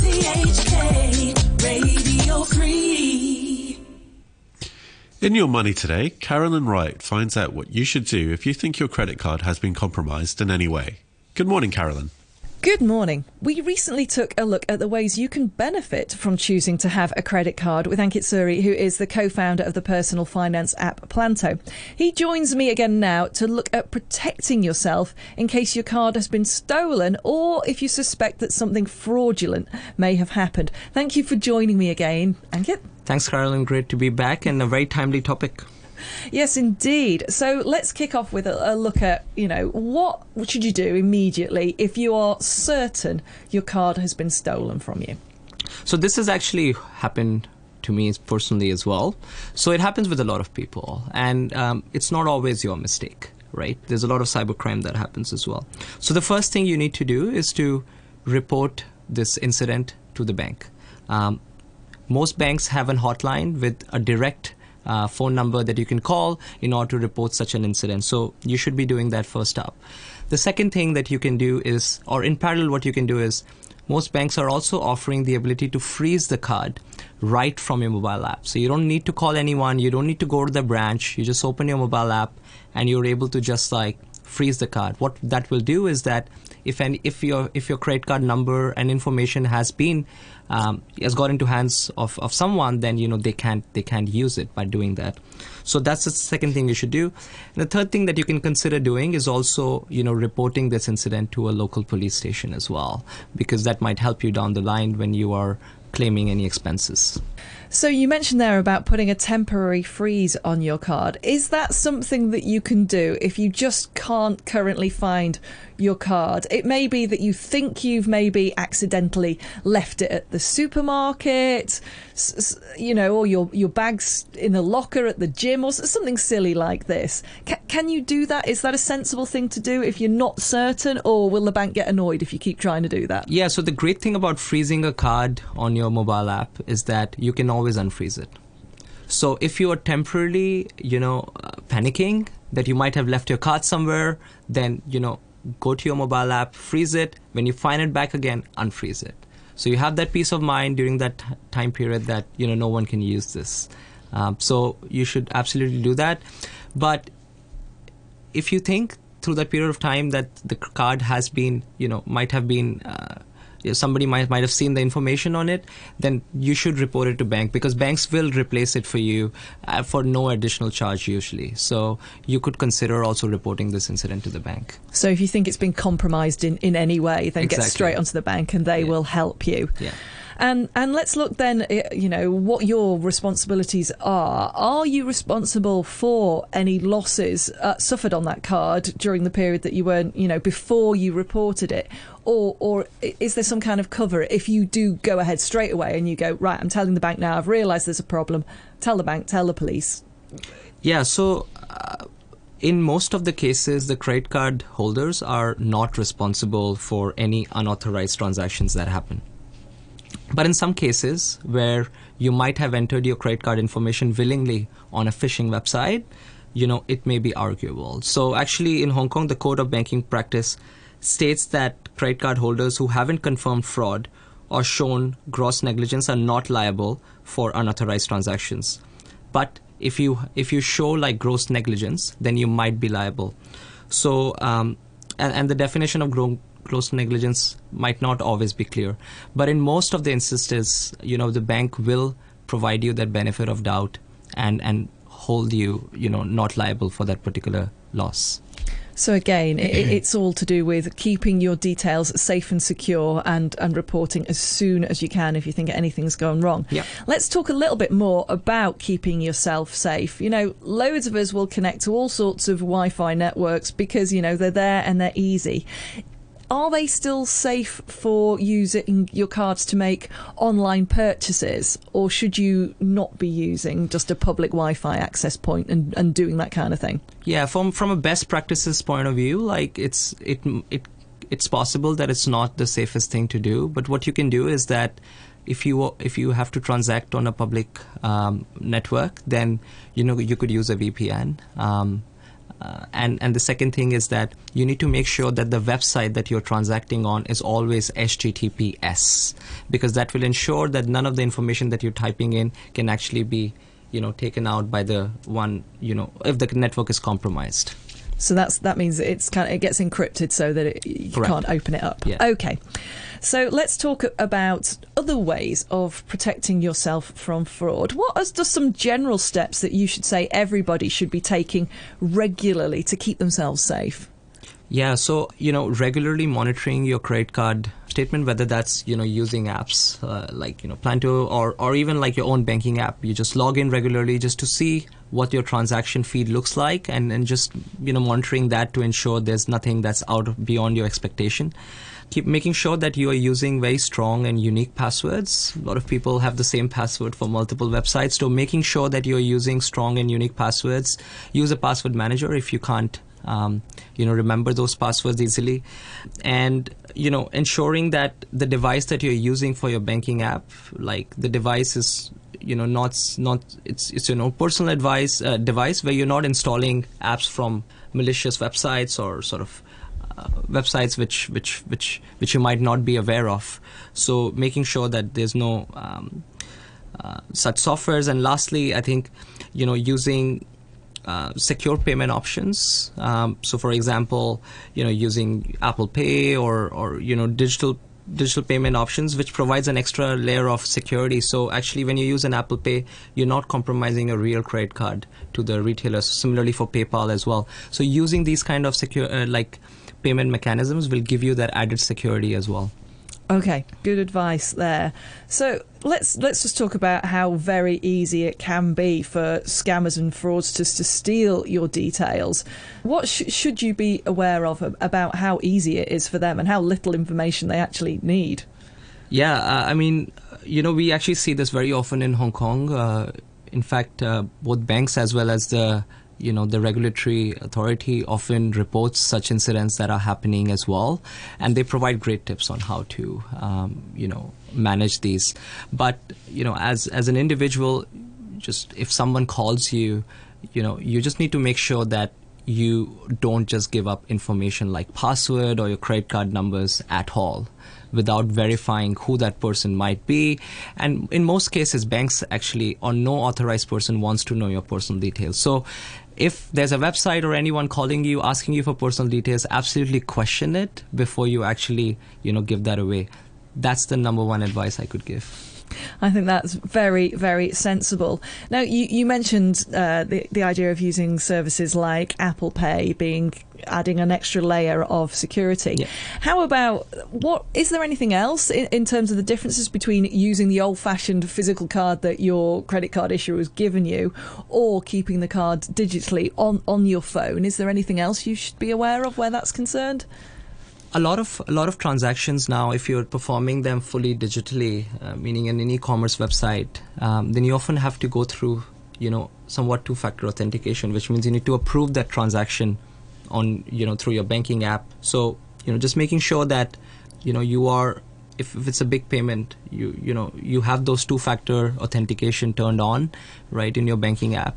RTHK Radio 3. In Your Money today, Carolyn Wright finds out what you should do if you think your credit card has been compromised in any way. Good morning, Carolyn. Good morning. We recently took a look at the ways you can benefit from choosing to have a credit card with Ankit Suri, who is the co-founder of the personal finance app Planto. He joins me again now to look at protecting yourself in case your card has been stolen or if you suspect that something fraudulent may have happened. Thank you for joining me again, Ankit. Thanks, Carolyn. Great to be back and a very timely topic. Yes, indeed. So let's kick off with a, a look at, you know, what should you do immediately if you are certain your card has been stolen from you? So, this has actually happened to me personally as well. So, it happens with a lot of people, and um, it's not always your mistake, right? There's a lot of cybercrime that happens as well. So, the first thing you need to do is to report this incident to the bank. Um, most banks have a hotline with a direct uh, phone number that you can call in order to report such an incident. So you should be doing that first up. The second thing that you can do is, or in parallel, what you can do is, most banks are also offering the ability to freeze the card right from your mobile app. So you don't need to call anyone, you don't need to go to the branch, you just open your mobile app and you're able to just like freeze the card. What that will do is that if any, if your if your credit card number and information has been um, has got into hands of, of someone, then you know they can't they can't use it by doing that. So that's the second thing you should do. And the third thing that you can consider doing is also you know reporting this incident to a local police station as well, because that might help you down the line when you are claiming any expenses. So you mentioned there about putting a temporary freeze on your card. Is that something that you can do if you just can't currently find your card? It may be that you think you've maybe accidentally left it at the supermarket, you know, or your your bags in the locker at the gym, or something silly like this. Ca- can you do that? Is that a sensible thing to do if you're not certain, or will the bank get annoyed if you keep trying to do that? Yeah, so the great thing about freezing a card on your mobile app is that you can always unfreeze it. So if you are temporarily, you know, uh, panicking that you might have left your card somewhere, then, you know, go to your mobile app, freeze it. When you find it back again, unfreeze it. So you have that peace of mind during that time period that, you know, no one can use this. Um, so you should absolutely do that. But if you think through that period of time that the card has been, you know, might have been, uh, somebody might might have seen the information on it, then you should report it to bank because banks will replace it for you uh, for no additional charge usually. So you could consider also reporting this incident to the bank. So if you think it's been compromised in, in any way, then get Exactly. straight onto the bank and they Yeah. will help you. Yeah. And and let's look then, eh, you know, what your responsibilities are. Are you responsible for any losses uh, suffered on that card during the period that you weren't, you know, before you reported it, or or is there some kind of cover if you do go ahead straight away and you go right? I'm telling the bank now. I've realised there's a problem. Tell the bank. Tell the police. Yeah, so uh, in most of the cases, the credit card holders are not responsible for any unauthorized transactions that happen. But in some cases where you might have entered your credit card information willingly on a phishing website, you know, it may be arguable. So actually in Hong Kong, the Code of Banking Practice states that credit card holders who haven't confirmed fraud or shown gross negligence are not liable for unauthorized transactions. But if you if you show like gross negligence, then you might be liable. So um, and, and the definition of gro- gross negligence might not always be clear, but in most of the instances, you know, the bank will provide you that benefit of doubt and and hold you you know not liable for that particular loss. So again, i i- it's all to do with keeping your details safe and secure, and and reporting as soon as you can if you think anything's gone wrong. Yep. Let's talk a little bit more about keeping yourself safe. You know, loads of us will connect to all sorts of Wi-Fi networks because you know they're there and they're easy. Are they still safe for using your cards to make online purchases, or should you not be using just a public Wi-Fi access point and, and doing that kind of thing? Yeah, from from a best practices point of view, like it's it it it's possible that it's not the safest thing to do. But what you can do is that if you if you have to transact on a public um, network, then you know you could use a VPN. Um, Uh, and and the second thing is that you need to make sure that the website that you're transacting on is always HTTPS because that will ensure that none of the information that you're typing in can actually be you know taken out by the one you know if the network is compromised. So that's that means it's kind of, it gets encrypted so that it, you Correct. can't open it up. Yeah. Okay. So let's talk about other ways of protecting yourself from fraud. What are just some general steps that you should say everybody should be taking regularly to keep themselves safe? Yeah, so you know, regularly monitoring your credit card statement, whether that's you know using apps uh, like you know Planto or or even like your own banking app, you just log in regularly just to see what your transaction feed looks like, and and just you know monitoring that to ensure there's nothing that's out beyond your expectation. Keep making sure that you are using very strong and unique passwords. A lot of people have the same password for multiple websites, so making sure that you're using strong and unique passwords. Use a password manager if you can't um, you know remember those passwords easily. And you know ensuring that the device that you're using for your banking app like the device is you know not not it's it's you know personal advice uh, device where you're not installing apps from malicious websites or sort of uh, websites which which which which you might not be aware of. So making sure that there's no um, uh, such softwares. And lastly i think you know using uh, secure payment options. Um, so, for example, you know, using Apple Pay or or you know digital digital payment options, which provides an extra layer of security. So, actually, when you use an Apple Pay, you're not compromising a real credit card to the retailer. So similarly for PayPal as well. So, using these kind of secure uh, like payment mechanisms will give you that added security as well. Okay, good advice there. So let's let's just talk about how very easy it can be for scammers and fraudsters to steal your details. What sh- should you be aware of about how easy it is for them and how little information they actually need? Yeah, uh, I mean, you know, we actually see this very often in Hong Kong. Uh, in fact, uh, both banks as well as the you know the regulatory authority often reports such incidents that are happening as well and they provide great tips on how to um, you know manage these but you know as as an individual just if someone calls you you know you just need to make sure that you don't just give up information like password or your credit card numbers at all without verifying who that person might be. And in most cases, banks actually, or no authorized person wants to know your personal details. So if there's a website or anyone calling you asking you for personal details absolutely question it before you actually you know give that away. That's the number one advice i could give I think that's very, very sensible. Now, you, you mentioned uh, the the idea of using services like Apple Pay being adding an extra layer of security. Yeah. How about what is there anything else in, in terms of the differences between using the old-fashioned physical card that your credit card issuer has given you, or keeping the card digitally on on your phone? Is there anything else you should be aware of where that's concerned? A lot of a lot of transactions now, if you're performing them fully digitally, uh, meaning in an e-commerce website, um, then you often have to go through, you know, somewhat two-factor authentication, which means you need to approve that transaction on, you know, through your banking app. So, you know, just making sure that, you know, you are, if, if it's a big payment, you you know, you have those two-factor authentication turned on, right, in your banking app.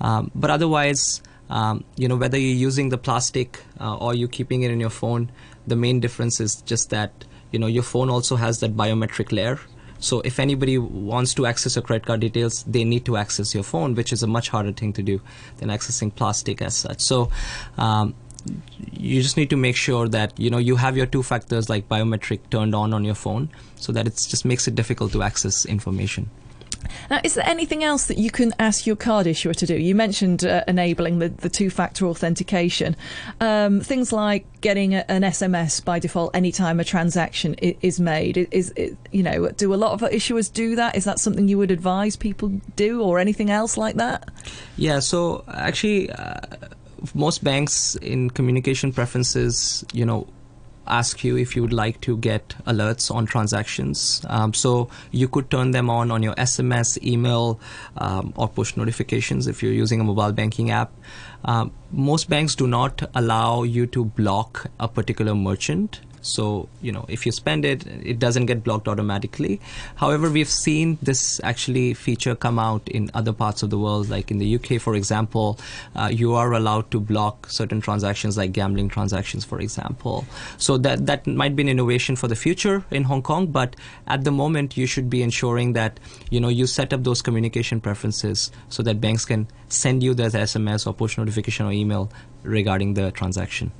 Um, but otherwise. Um, you know whether you're using the plastic uh, or you're keeping it in your phone the main difference is just that you know your phone also has that biometric layer. So if anybody wants to access your credit card details they need to access your phone which is a much harder thing to do than accessing plastic as such. So um, you just need to make sure that you know you have your two factors like biometric turned on on your phone so that it just makes it difficult to access information Now, is there anything else that you can ask your card issuer to do? You mentioned uh, enabling the, the two factor authentication. Um, things like getting a, an SMS by default anytime a transaction is, is made. Is, is, you know, do a lot of issuers do that? Is that something you would advise people do or anything else like that? Yeah, so actually, uh, most banks in communication preferences, you know, ask you if you would like to get alerts on transactions. Um, so you could turn them on on your SMS, email, um, or push notifications if you're using a mobile banking app. Um, most banks do not allow you to block a particular merchant. So, you know, if you spend it, it doesn't get blocked automatically. However, we've seen this actually feature come out in other parts of the world, like in the UK, for example, uh, you are allowed to block certain transactions like gambling transactions, for example. So that, that might be an innovation for the future in Hong Kong, but at the moment, you should be ensuring that, you know, you set up those communication preferences so that banks can send you that SMS or push notification or email regarding the transaction.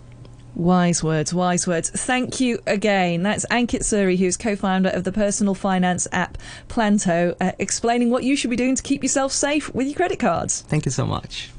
Wise words, wise words. Thank you again. That's Ankit Suri, who's co founder of the personal finance app Planto, uh, explaining what you should be doing to keep yourself safe with your credit cards. Thank you so much.